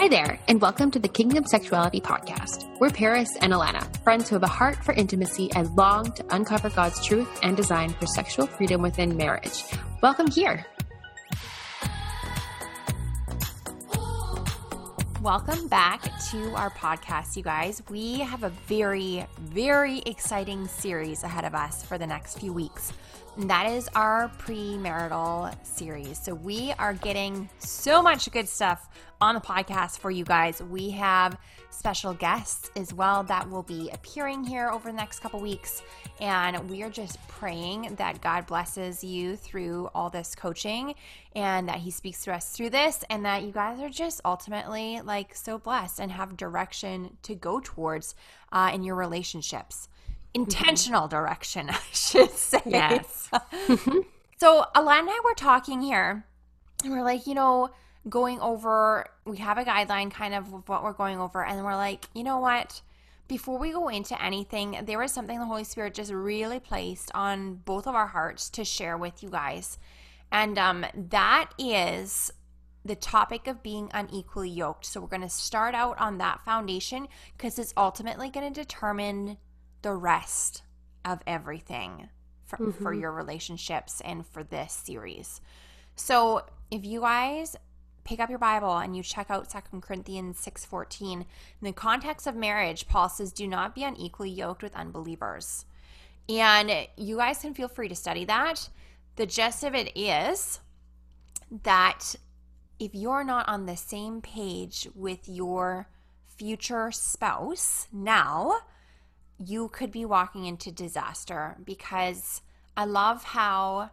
Hi there, and welcome to the Kingdom Sexuality Podcast. We're Paris and Alana, friends who have a heart for intimacy and long to uncover God's truth and design for sexual freedom within marriage. Welcome here. Welcome back to our podcast, you guys. We have a very, very exciting series ahead of us for the next few weeks. That is our premarital series. So, we are getting so much good stuff on the podcast for you guys. We have special guests as well that will be appearing here over the next couple weeks. And we are just praying that God blesses you through all this coaching and that He speaks to us through this, and that you guys are just ultimately like so blessed and have direction to go towards uh, in your relationships. Intentional direction, I should say. Yes. so, Alana and I were talking here, and we're like, you know, going over, we have a guideline kind of what we're going over, and we're like, you know what? Before we go into anything, there was something the Holy Spirit just really placed on both of our hearts to share with you guys. And um, that is the topic of being unequally yoked. So we're going to start out on that foundation because it's ultimately going to determine the rest of everything for, mm-hmm. for your relationships and for this series. So if you guys pick up your Bible and you check out Second Corinthians 6:14, in the context of marriage, Paul says, "Do not be unequally yoked with unbelievers." And you guys can feel free to study that. The gist of it is that if you're not on the same page with your future spouse now, you could be walking into disaster because I love how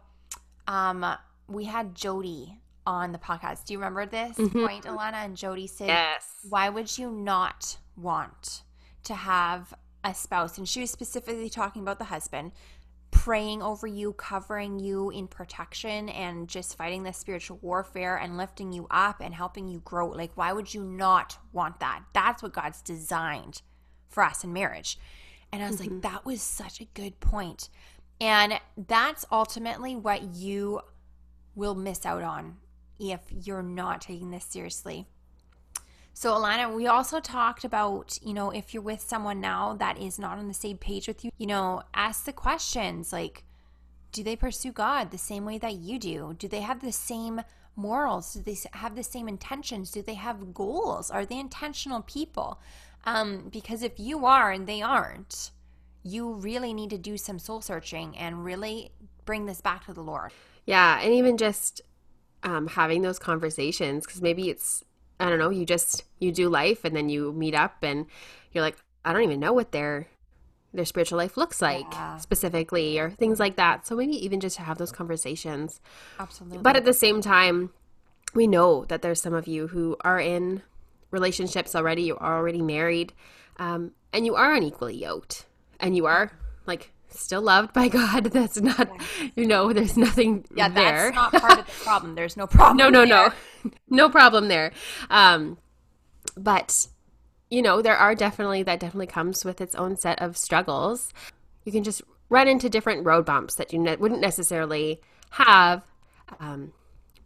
um, we had Jody on the podcast. Do you remember this mm-hmm. point, Alana? And Jody said, Yes. Why would you not want to have a spouse? And she was specifically talking about the husband praying over you, covering you in protection, and just fighting the spiritual warfare and lifting you up and helping you grow. Like, why would you not want that? That's what God's designed for us in marriage. And I was mm-hmm. like, that was such a good point. And that's ultimately what you will miss out on if you're not taking this seriously. So, Alana, we also talked about, you know, if you're with someone now that is not on the same page with you, you know, ask the questions like, do they pursue God the same way that you do? Do they have the same morals? Do they have the same intentions? Do they have goals? Are they intentional people? Um, because if you are and they aren't, you really need to do some soul searching and really bring this back to the Lord. Yeah. And even just um, having those conversations because maybe it's I don't know you just you do life and then you meet up and you're like I don't even know what their their spiritual life looks like yeah. specifically or things like that. So maybe even just to have those conversations. Absolutely. But at the same time, we know that there's some of you who are in relationships already, you are already married, um, and you are unequally yoked, and you are like still loved by God. That's not, you know, there's nothing yeah, there. that's not part of the problem. There's no problem. no, no, there. no, no problem there. Um, but you know, there are definitely that definitely comes with its own set of struggles. You can just run into different road bumps that you ne- wouldn't necessarily have um,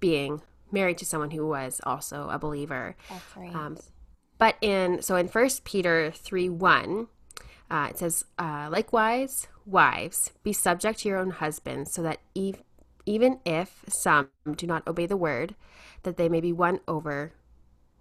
being married to someone who was also a believer. That's right. Um, but in so in First Peter three one, uh, it says, uh, likewise, wives, be subject to your own husbands, so that ev- even if some do not obey the word, that they may be won over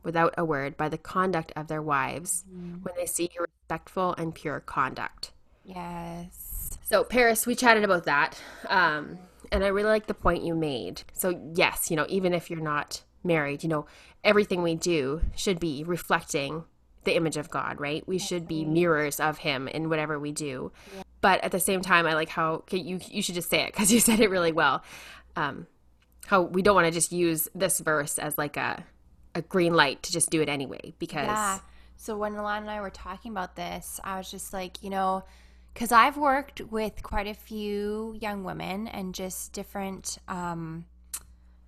without a word by the conduct of their wives mm. when they see your respectful and pure conduct. Yes. So, Paris, we chatted about that. Um, and I really like the point you made. So, yes, you know, even if you're not married, you know, everything we do should be reflecting the image of God, right? We should be mirrors of Him in whatever we do. Yeah. But at the same time, I like how you you should just say it because you said it really well. Um, how we don't want to just use this verse as like a a green light to just do it anyway because. Yeah. So when Alana and I were talking about this, I was just like, you know, because I've worked with quite a few young women and just different um,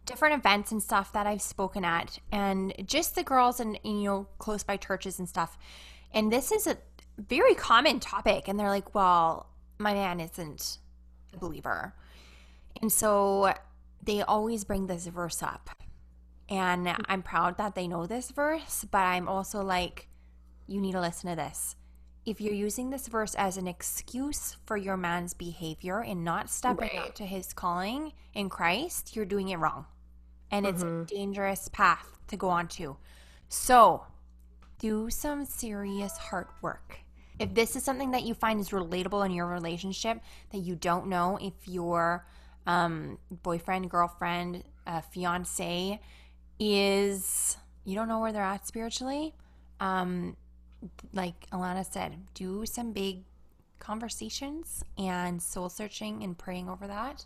different events and stuff that I've spoken at, and just the girls and, you know close by churches and stuff. And this is a very common topic, and they're like, "Well, my man isn't a believer," and so they always bring this verse up. And I'm proud that they know this verse, but I'm also like, you need to listen to this. If you're using this verse as an excuse for your man's behavior and not stepping Right. out to his calling in Christ, you're doing it wrong. And it's a dangerous path to go on to. So, do some serious heart work. If this is something that you find is relatable in your relationship, that you don't know if your um, boyfriend, girlfriend, uh, fiance is, you don't know where they're at spiritually, um, like Alana said, do some big conversations and soul searching and praying over that,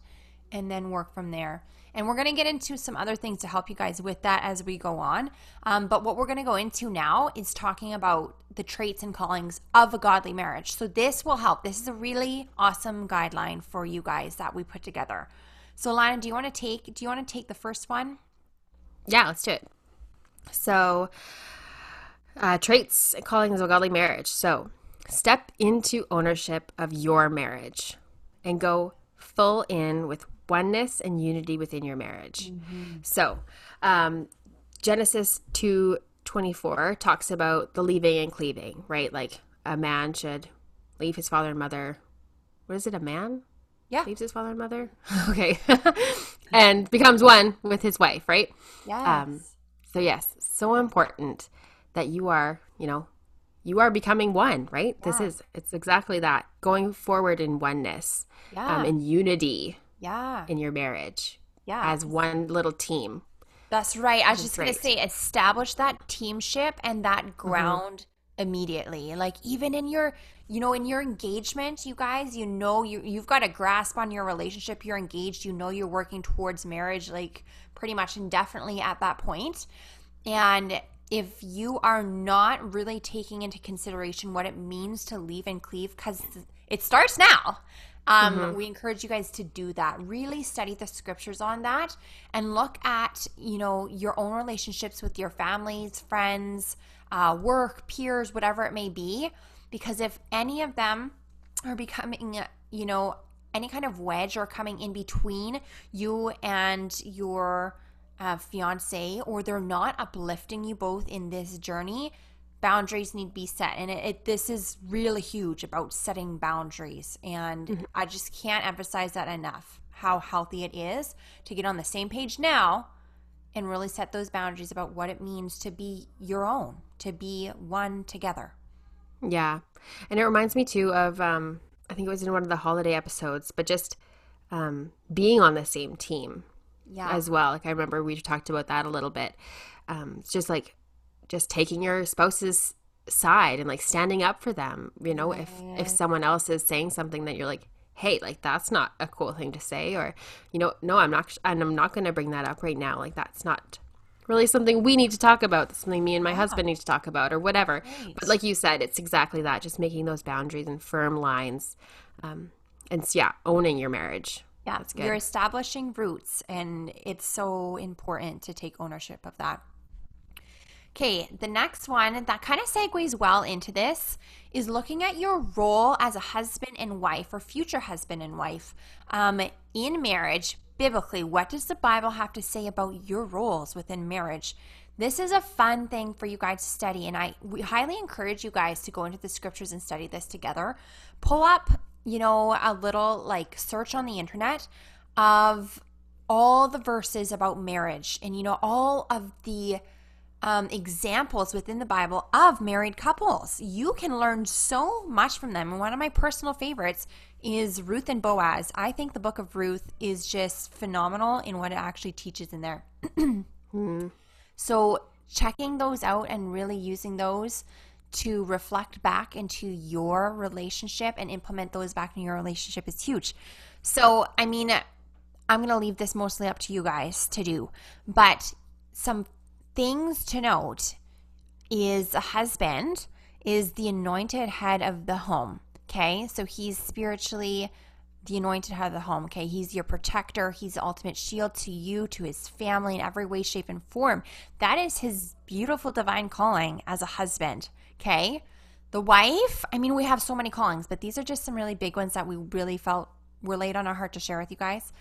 and then work from there. And we're going to get into some other things to help you guys with that as we go on. Um, but what we're going to go into now is talking about the traits and callings of a godly marriage. So this will help. This is a really awesome guideline for you guys that we put together. So Lana, do you want to take do you want to take the first one? Yeah, let's do it. So, uh, traits and callings of a godly marriage. So, step into ownership of your marriage and go full in with oneness and unity within your marriage. So, um, Genesis two twenty four talks about the leaving and cleaving, right? Like a man should leave his father and mother. What is it? A man Yeah. leaves his father and mother. okay, and becomes one with his wife, right? Yes. Um, so yes, so important that you are, you know, you are becoming one, right? This is it's exactly that. Going forward in oneness, yeah. um, in unity yeah. in your marriage Yeah. as one little team. That's right. I was just going to say establish that teamship and that ground immediately. Like even in your you know in your engagement, you guys, you know you you've got a grasp on your relationship, you're engaged, you know you're working towards marriage like pretty much indefinitely at that point. And if you are not really taking into consideration what it means to leave and cleave cuz it starts now. Um, We encourage you guys to do that. Really study the scriptures on that and look at, you know, your own relationships with your families, friends, uh, work, peers, whatever it may be. Because if any of them are becoming, you know, any kind of wedge or coming in between you and your uh, fiance, or they're not uplifting you both in this journey, boundaries need to be set. And it, it this is really huge about setting boundaries. And i just can't emphasize that enough how healthy it is to get on the same page now and really set those boundaries about what it means to be your own to be one together. Yeah. And it reminds me too of um I think it was in one of the holiday episodes, but just um being on the same team yeah as well. Like I remember we talked about that a little bit. Um it's just like just taking your spouse's side and like standing up for them, you know, if if someone else is saying something that you're like Hey, like that's not a cool thing to say, or you know, no, I'm not, and I'm not going to bring that up right now. Like that's not really something we need to talk about. That's something me and my husband need to talk about, or whatever. Right. But like you said, it's exactly that. Just making those boundaries and firm lines, um, and yeah, owning your marriage. Yeah That's good. you're establishing roots and it's so important to take ownership of that Okay, the next one that kind of segues well into this is looking at your role as a husband and wife or future husband and wife um, in marriage. Biblically, what does the Bible have to say about your roles within marriage? This is a fun thing for you guys to study, and I we highly encourage you guys to go into the scriptures and study this together. Pull up, you know, a little like search on the internet of all the verses about marriage and you know all of the um, examples within the Bible of married couples. You can learn so much from them. And one of my personal favorites is Ruth and Boaz. I think the book of Ruth is just phenomenal in what it actually teaches in there. So, checking those out and really using those to reflect back into your relationship and implement those back in your relationship is huge. So, I mean, I'm going to leave this mostly up to you guys to do, but some things to note is a husband is the anointed head of the home. Okay. So he's spiritually the anointed head of the home. Okay. He's your protector. He's the ultimate shield to you, to his family in every way, shape, and form. That is his beautiful divine calling as a husband. Okay. The wife, I mean, we have so many callings, but these are just some really big ones that we really felt were laid on our heart to share with you guys.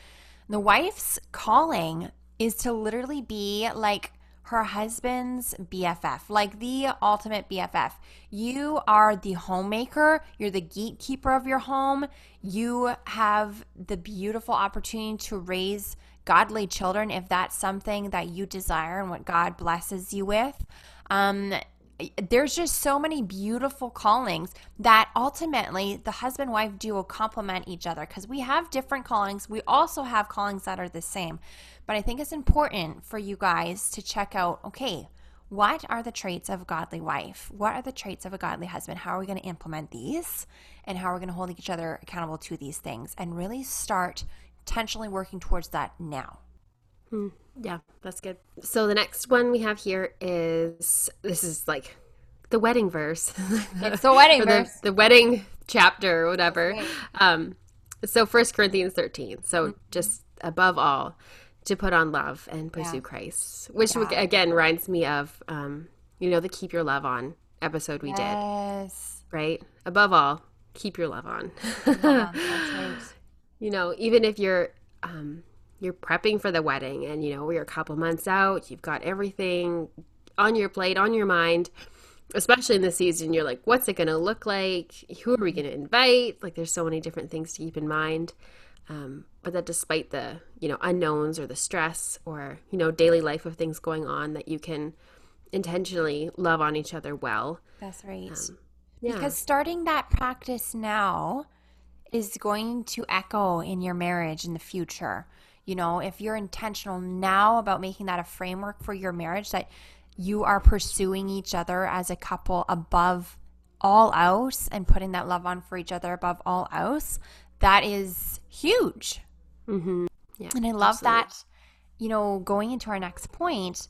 The wife's calling is to literally be like her husband's BFF, like the ultimate BFF. You are the homemaker, you're the gatekeeper of your home. You have the beautiful opportunity to raise godly children if that's something that you desire and what God blesses you with. Um, there's just so many beautiful callings that ultimately the husband wife duo complement each other because we have different callings. We also have callings that are the same. But I think it's important for you guys to check out okay, what are the traits of a godly wife? What are the traits of a godly husband? How are we going to implement these? And how are we going to hold each other accountable to these things? And really start intentionally working towards that now. Hmm. Yeah, that's good. So the next one we have here is this is like the wedding verse. It's the wedding verse. The, the, wedding chapter or whatever. Um, so First Corinthians 13. So mm-hmm. just above all, to put on love and pursue yeah. Christ, which yeah. again reminds me of, um, you know, the keep your love on episode we yes. did. Right? Above all, keep your love on. right. You know, even if you're, um, you're prepping for the wedding and you know we're a couple months out you've got everything on your plate on your mind especially in this season you're like what's it going to look like? Who are we going to invite? Like there's so many different things to keep in mind. Um, but that despite the you know unknowns or the stress or you know daily life of things going on that you can intentionally love on each other well. That's right. Um, yeah. because starting that practice now is going to echo in your marriage in the future you know, if you're intentional now about making that a framework for your marriage, that you are pursuing each other as a couple above all else and putting that love on for each other above all else, that is huge. Mm-hmm. Yeah, and I love absolutely. that, you know, going into our next point,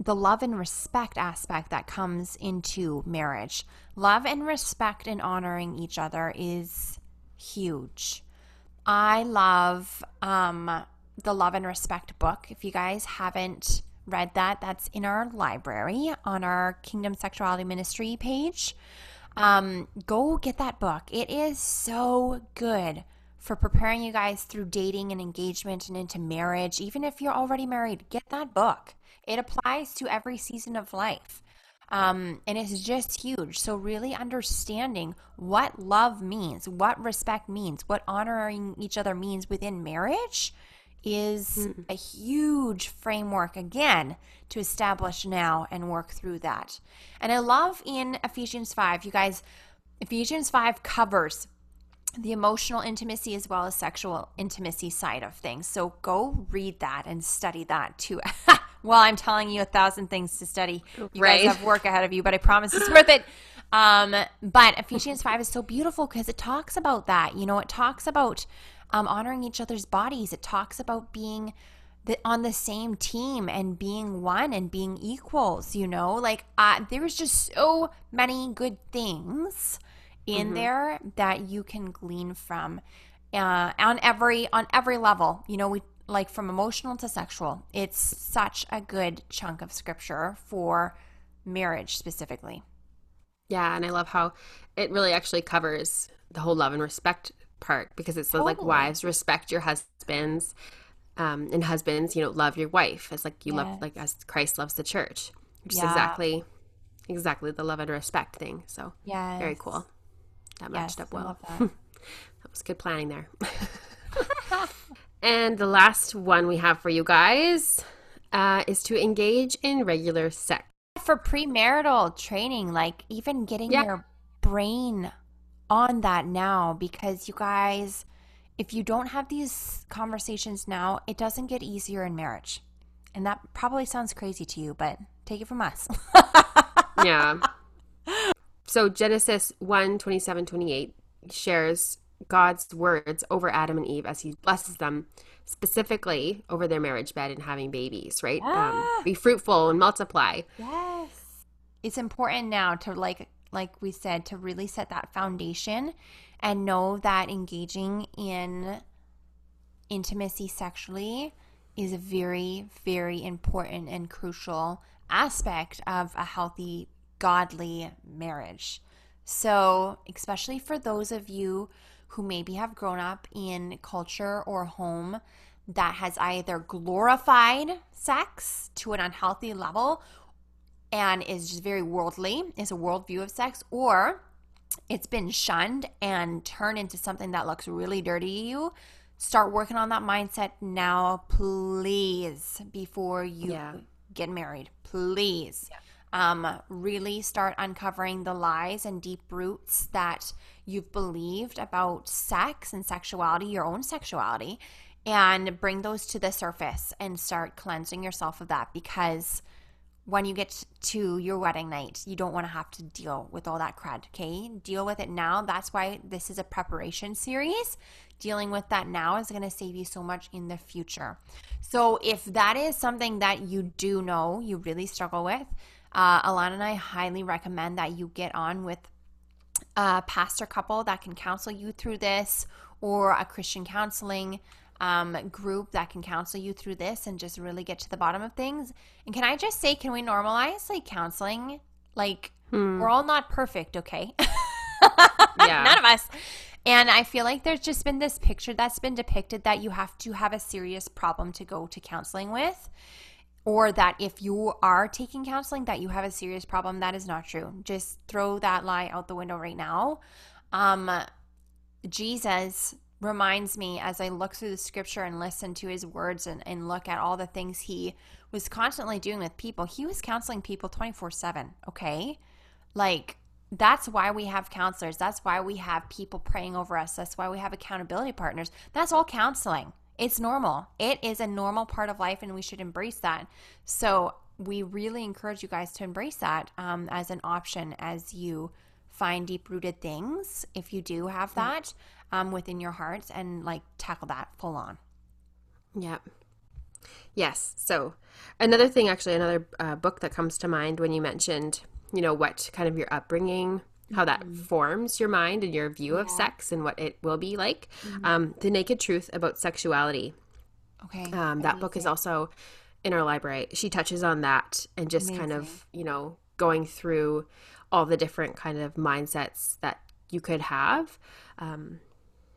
the love and respect aspect that comes into marriage. Love and respect and honoring each other is huge. I love um, the Love and Respect book. If you guys haven't read that, that's in our library on our Kingdom Sexuality Ministry page. Um, go get that book. It is so good for preparing you guys through dating and engagement and into marriage. Even if you're already married, get that book. It applies to every season of life. Um, and it's just huge. So, really understanding what love means, what respect means, what honoring each other means within marriage is mm. a huge framework again to establish now and work through that. And I love in Ephesians 5, you guys, Ephesians 5 covers the emotional intimacy as well as sexual intimacy side of things. So go read that and study that too. well, I'm telling you a thousand things to study. You right. guys have work ahead of you, but I promise it's worth it. Um, but Ephesians 5 is so beautiful because it talks about that. You know, it talks about um, honoring each other's bodies. It talks about being the, on the same team and being one and being equals. You know, like uh, there's just so many good things in mm-hmm. there that you can glean from uh, on every on every level. You know, we like from emotional to sexual. It's such a good chunk of scripture for marriage specifically. Yeah, and I love how it really actually covers the whole love and respect part because it says totally. like wives respect your husbands um, and husbands you know love your wife as like you yes. love like as christ loves the church which yeah. is exactly exactly the love and respect thing so yeah very cool that matched yes, up well that. that was good planning there and the last one we have for you guys uh, is to engage in regular sex for premarital training like even getting yeah. your brain on that now because you guys, if you don't have these conversations now, it doesn't get easier in marriage. And that probably sounds crazy to you, but take it from us. yeah. So Genesis 1 27 28 shares God's words over Adam and Eve as he blesses them specifically over their marriage bed and having babies, right? Yeah. Um, be fruitful and multiply. Yes. It's important now to like like we said, to really set that foundation and know that engaging in intimacy sexually is a very, very important and crucial aspect of a healthy, godly marriage. So, especially for those of you who maybe have grown up in culture or home that has either glorified sex to an unhealthy level and is just very worldly, is a worldview of sex, or it's been shunned and turned into something that looks really dirty to you. Start working on that mindset now, please, before you Yeah. get married. Please. Um, really start uncovering the lies and deep roots that you've believed about sex and sexuality, your own sexuality, and bring those to the surface and start cleansing yourself of that because when you get to your wedding night, you don't want to have to deal with all that crud, okay? Deal with it now. That's why this is a preparation series. Dealing with that now is going to save you so much in the future. So, if that is something that you do know you really struggle with, uh, Alana and I highly recommend that you get on with a pastor couple that can counsel you through this or a Christian counseling um, group that can counsel you through this and just really get to the bottom of things. And can I just say, can we normalize like counseling? Like, we're all not perfect, okay? Yeah. None of us. And I feel like there's just been this picture that's been depicted that you have to have a serious problem to go to counseling with. Or that if you are taking counseling, that you have a serious problem. That is not true. Just throw that lie out the window right now. Um, Jesus reminds me as I look through the scripture and listen to his words and, and look at all the things he was constantly doing with people. He was counseling people 24 7, okay? Like, that's why we have counselors. That's why we have people praying over us. That's why we have accountability partners. That's all counseling. It's normal. It is a normal part of life, and we should embrace that. So, we really encourage you guys to embrace that um, as an option as you find deep rooted things, if you do have that um, within your hearts, and like tackle that full on. Yeah. Yes. So, another thing, actually, another uh, book that comes to mind when you mentioned, you know, what kind of your upbringing, how that forms your mind and your view of sex and what it will be like. Um, the Naked Truth About Sexuality. Okay. Um, that book is also in our library. She touches on that and just kind of, you know, going through all the different kind of mindsets that you could have. Um,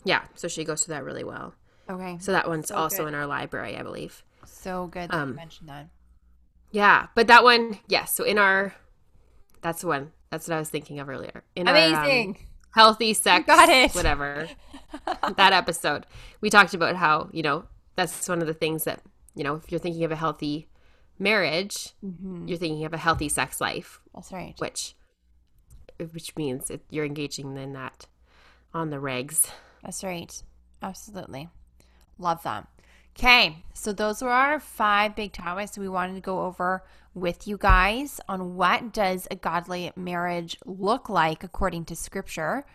yeah. So she goes through that really well. okay. So that one's So also good. in our library, I believe. So good that you mentioned that. Yeah, but that one, yes. So in our, that's the one. That's what I was thinking of earlier. In our um, Amazing. healthy sex, got it. whatever. that episode, we talked about how you know that's one of the things that you know if you're thinking of a healthy marriage, Mm-hmm. you're thinking of a healthy sex life, That's right. which which means it, you're engaging in that on the regs. That's right. Absolutely. Love that. Okay, so those were our five big topics we wanted to go over with you guys on what does a godly marriage look like according to scripture.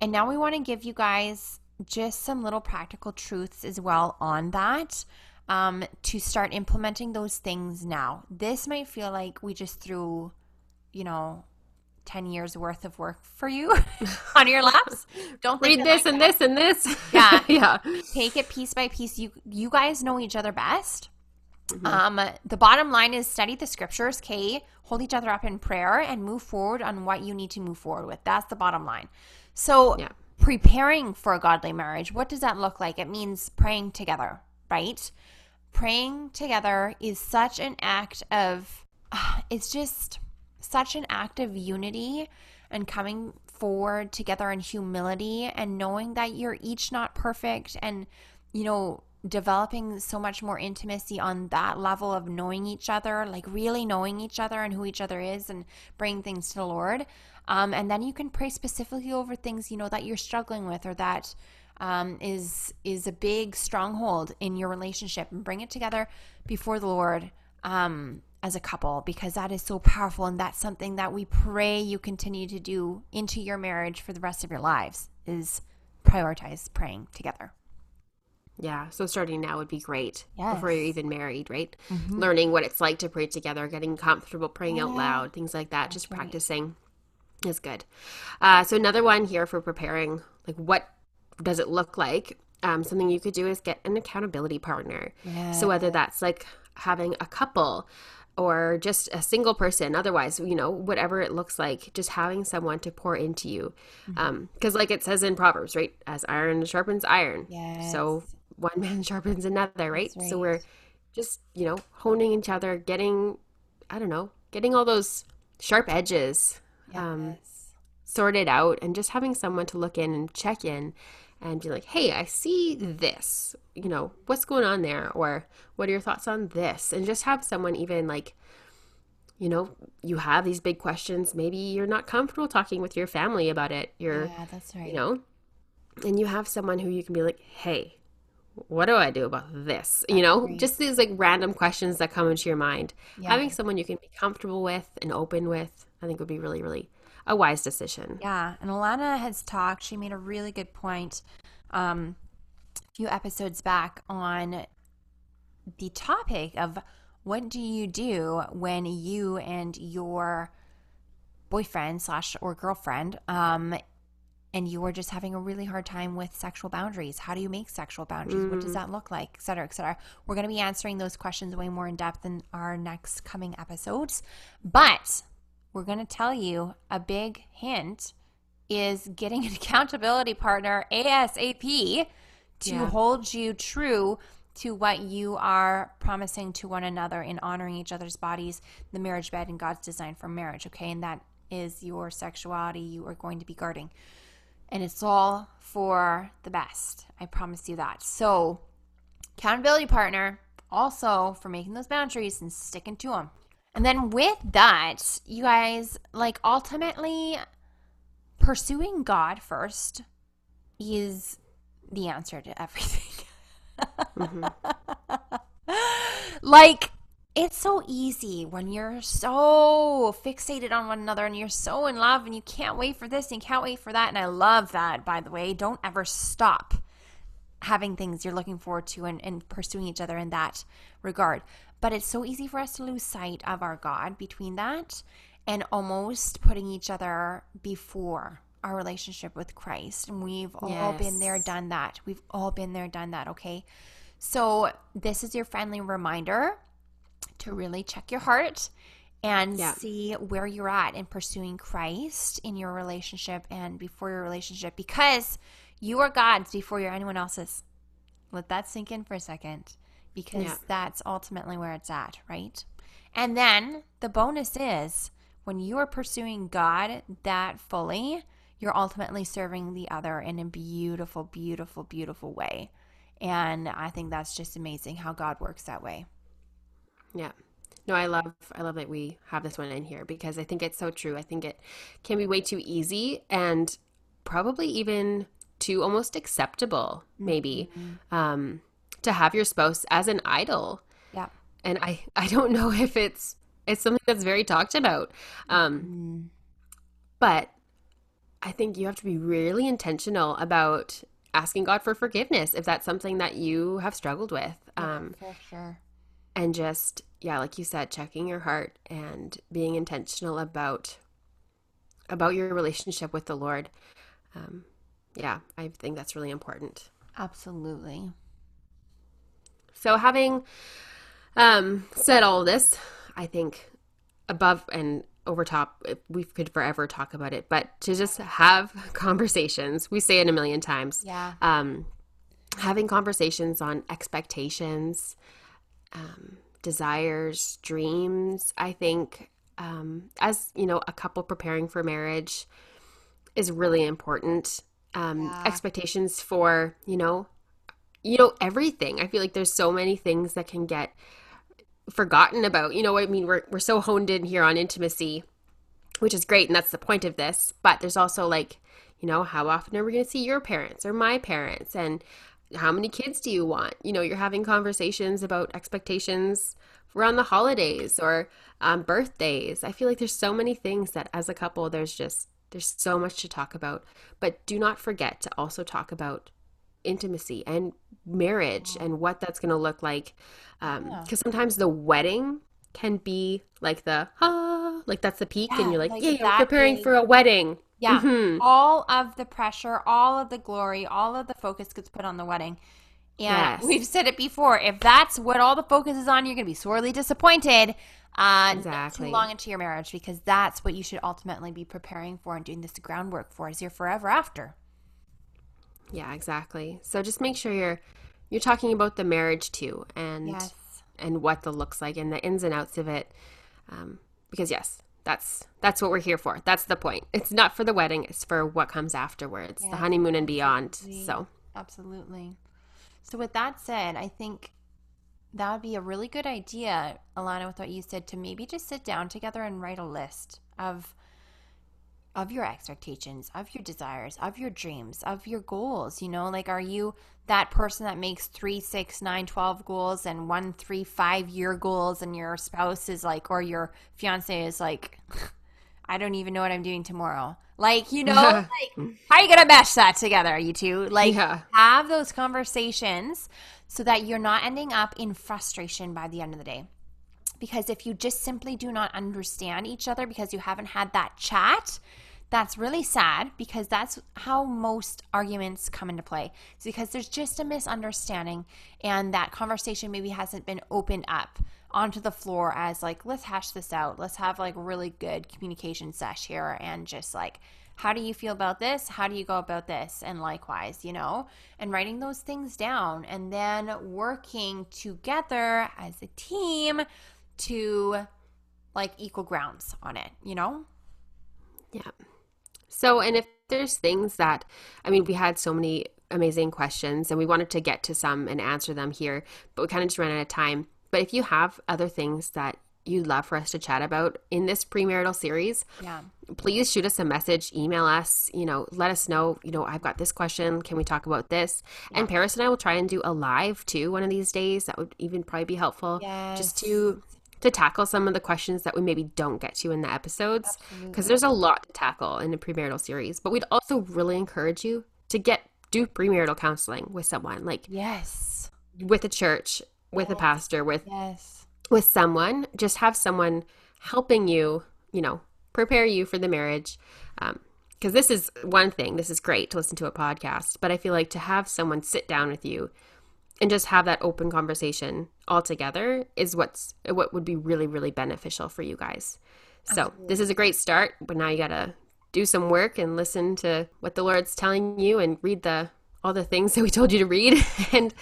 And now we want to give you guys just some little practical truths as well on that um, to start implementing those things now. This might feel like we just threw, you know, 10 years worth of work for you on your laps. Don't Read this like and that. this and this. Yeah. yeah. take it piece by piece. You you guys know each other best. Um, the bottom line is study the scriptures, okay? Hold each other up in prayer and move forward on what you need to move forward with. That's the bottom line. So, Yeah. preparing for a godly marriage, what does that look like? It means praying together, right? Praying together is such an act of, it's just such an act of unity and coming forward together in humility and knowing that you're each not perfect and, you know, developing so much more intimacy on that level of knowing each other, like really knowing each other and who each other is and bringing things to the Lord. Um, and then you can pray specifically over things, you know, that you're struggling with or that um, is is a big stronghold in your relationship and bring it together before the Lord um, as a couple because that is so powerful and that's something that we pray you continue to do into your marriage for the rest of your lives is prioritize praying together. Yeah, so starting now would be great Yes. before you're even married, right? Learning what it's like to pray together, getting comfortable praying out loud, things like that, just practicing is good. Uh, so another one here for preparing, like what does it look like? Um, something you could do is get an accountability partner. So whether that's like having a couple or just a single person, otherwise, you know, whatever it looks like, just having someone to pour into you. Because, like it says in Proverbs, right? As iron sharpens iron. So one man sharpens another, right? That's So we're just, you know, honing each other, getting, I don't know, getting all those sharp edges um, Yes. Sorted out and just having someone to look in and check in and be like, hey, I see this. You know, what's going on there? Or what are your thoughts on this? And just have someone even like, you know, you have these big questions. Maybe you're not comfortable talking with your family about it. You're, yeah, that's right. you know, and you have someone who you can be like, hey, what do I do about this? You know, agree. just these like random questions that come into your mind. Yeah. Having someone you can be comfortable with and open with, I think would be really, really a wise decision. Yeah, and Alana has talked. She made a really good point um, a few episodes back on the topic of what do you do when you and your boyfriend slash or girlfriend um, and you are just having a really hard time with sexual boundaries. How do you make sexual boundaries? What does that look like? Et cetera, et cetera. We're going to be answering those questions way more in depth in our next coming episodes. But we're going to tell you a big hint is getting an accountability partner ASAP to Yeah. hold you true to what you are promising to one another in honoring each other's bodies, the marriage bed, and God's design for marriage. Okay. And that is your sexuality you are going to be guarding. And it's all for the best. I promise you that. So, accountability partner also for making those boundaries and sticking to them. And then with that, you guys, like ultimately pursuing God first is the answer to everything. like it's so easy when you're so fixated on one another and you're so in love and you can't wait for this and you can't wait for that and I love that by the way. Don't ever stop having things you're looking forward to and, and pursuing each other in that regard. But it's so easy for us to lose sight of our God between that and almost putting each other before our relationship with Christ. And we've all been there, done that. We've all been there, done that, okay? So, this is your friendly reminder to really check your heart and Yeah. see where you're at in pursuing Christ in your relationship and before your relationship because you are God's before you're anyone else's. Let that sink in for a second because Yeah. that's ultimately where it's at, right? And then the bonus is when you are pursuing God that fully, you're ultimately serving the other in a beautiful, beautiful, beautiful way. And I think that's just amazing how God works that way. Yeah. No, I love I love that we have this one in here because I think it's so true. I think it can be way too easy and probably even too almost acceptable, maybe, um, to have your spouse as an idol. Yeah. And I I don't know if it's it's something that's very talked about. Um, Mm. but I think you have to be really intentional about asking God for forgiveness if that's something that you have struggled with. Um, for sure. and just yeah like you said checking your heart and being intentional about about your relationship with the lord um, yeah i think that's really important Absolutely. so having um, said all this i think above and over top we could forever talk about it but to just have conversations we say it a million times Yeah. um, having conversations on expectations, um, desires, dreams. I think um, as you know, a couple preparing for marriage is really important. Um, Yeah. Expectations for you know, you know everything. I feel like there's so many things that can get forgotten about. You know, I mean, we're we're so honed in here on intimacy, which is great, and that's the point of this. But there's also like, you know, how often are we going to see your parents or my parents, and how many kids do you want? You know, you're having conversations about expectations around the holidays or um, birthdays. I feel like there's so many things that as a couple, there's just there's so much to talk about. But do not forget to also talk about intimacy and marriage and what that's going to look like. Because sometimes the wedding can be like the ah, like that's the peak, Yeah, and you're like, like yeah, you're preparing for a wedding. Yeah. Mhm. All of the pressure, all of the glory, all of the focus gets put on the wedding. And Yes. we've said it before. If that's what all the focus is on, you're going to be sorely disappointed uh, Exactly. too long into your marriage because that's what you should ultimately be preparing for and doing this groundwork for is your forever after. Yeah, exactly. So just make sure you're you're talking about the marriage too, and Yes. and what the looks like and the ins and outs of it. Um, because yes, that's that's what we're here for. That's the point. It's not for the wedding. It's for what comes afterwards, the honeymoon and beyond. So Absolutely. So, with that said, I think that would be a really good idea, Alana, with what you said, to maybe just sit down together and write a list of of your expectations, of your desires, of your dreams, of your goals. You know, like are you that person that makes three, six, nine, twelve goals and one, three, five year goals, and your spouse is like, or your fiance is like, I don't even know what I'm doing tomorrow. Like, you know, like how are you gonna mesh that together, you two? Like Yeah. have those conversations so that you're not ending up in frustration by the end of the day. Because if you just simply do not understand each other because you haven't had that chat, that's really sad because that's how most arguments come into play. It's because there's just a misunderstanding and that conversation maybe hasn't been opened up onto the floor as like, let's hash this out. Let's have like really good communication sesh here and just like, how do you feel about this? How do you go about this? And likewise, you know, and writing those things down and then working together as a team to like equal grounds on it, you know? Yeah. So, and if there's things that, I mean, we had so many amazing questions and we wanted to get to some and answer them here, but we kind of just ran out of time. But if you have other things that you'd love for us to chat about in this premarital series, Yeah. please shoot us a message, email us, you know, let us know, you know, I've got this question. Can we talk about this? And Paris and I will try and do a live too one of these days. That would even probably be helpful just to to tackle some of the questions that we maybe don't get to in the episodes because there's a lot to tackle in a premarital series. But we'd also really encourage you to get do premarital counseling with someone like Yes. with a church, with a pastor, with Yes. with someone just have someone helping you you know prepare you for the marriage. Um, because this is one thing this is great to listen to a podcast but i feel like to have someone sit down with you and just have that open conversation all together is what's what would be really really beneficial for you guys. So this is a great start but now you gotta do some work and listen to what the lord's telling you and read the all the things that we told you to read and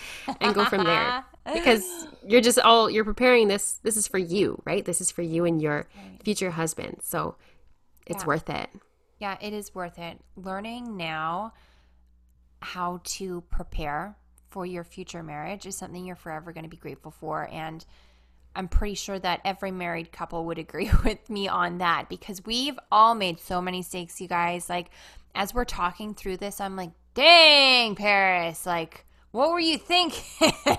and go from there because you're just all you're preparing this this is for you right this is for you and your future husband so it's worth it Yeah, it is worth it. Learning now how to prepare for your future marriage is something you're forever going to be grateful for. And I'm pretty sure that every married couple would agree with me on that because we've all made so many mistakes, you guys. Like, as we're talking through this, I'm like, dang, Paris, like, what were you thinking?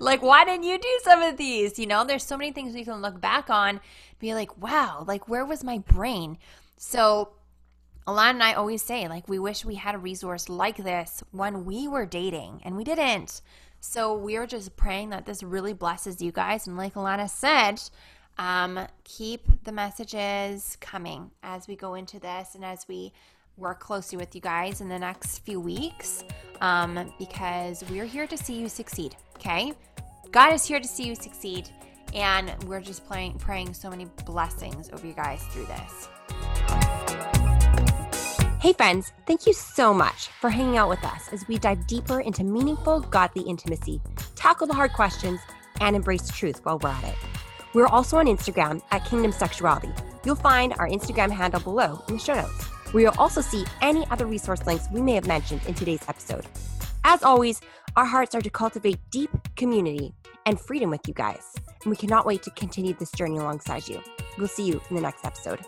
like, why didn't you do some of these? You know, there's so many things we can look back on, be like, wow, like, where was my brain? So, Alana and I always say, like, we wish we had a resource like this when we were dating, and we didn't. So, we're just praying that this really blesses you guys. And, like Alana said, um, keep the messages coming as we go into this and as we work closely with you guys in the next few weeks um, because we're here to see you succeed, okay? God is here to see you succeed. And we're just praying, praying so many blessings over you guys through this. Hey, friends, thank you so much for hanging out with us as we dive deeper into meaningful, godly intimacy, tackle the hard questions, and embrace truth while we're at it. We're also on Instagram at Kingdom Sexuality. You'll find our Instagram handle below in the show notes, where you'll also see any other resource links we may have mentioned in today's episode. As always, our hearts are to cultivate deep community and freedom with you guys, and we cannot wait to continue this journey alongside you. We'll see you in the next episode.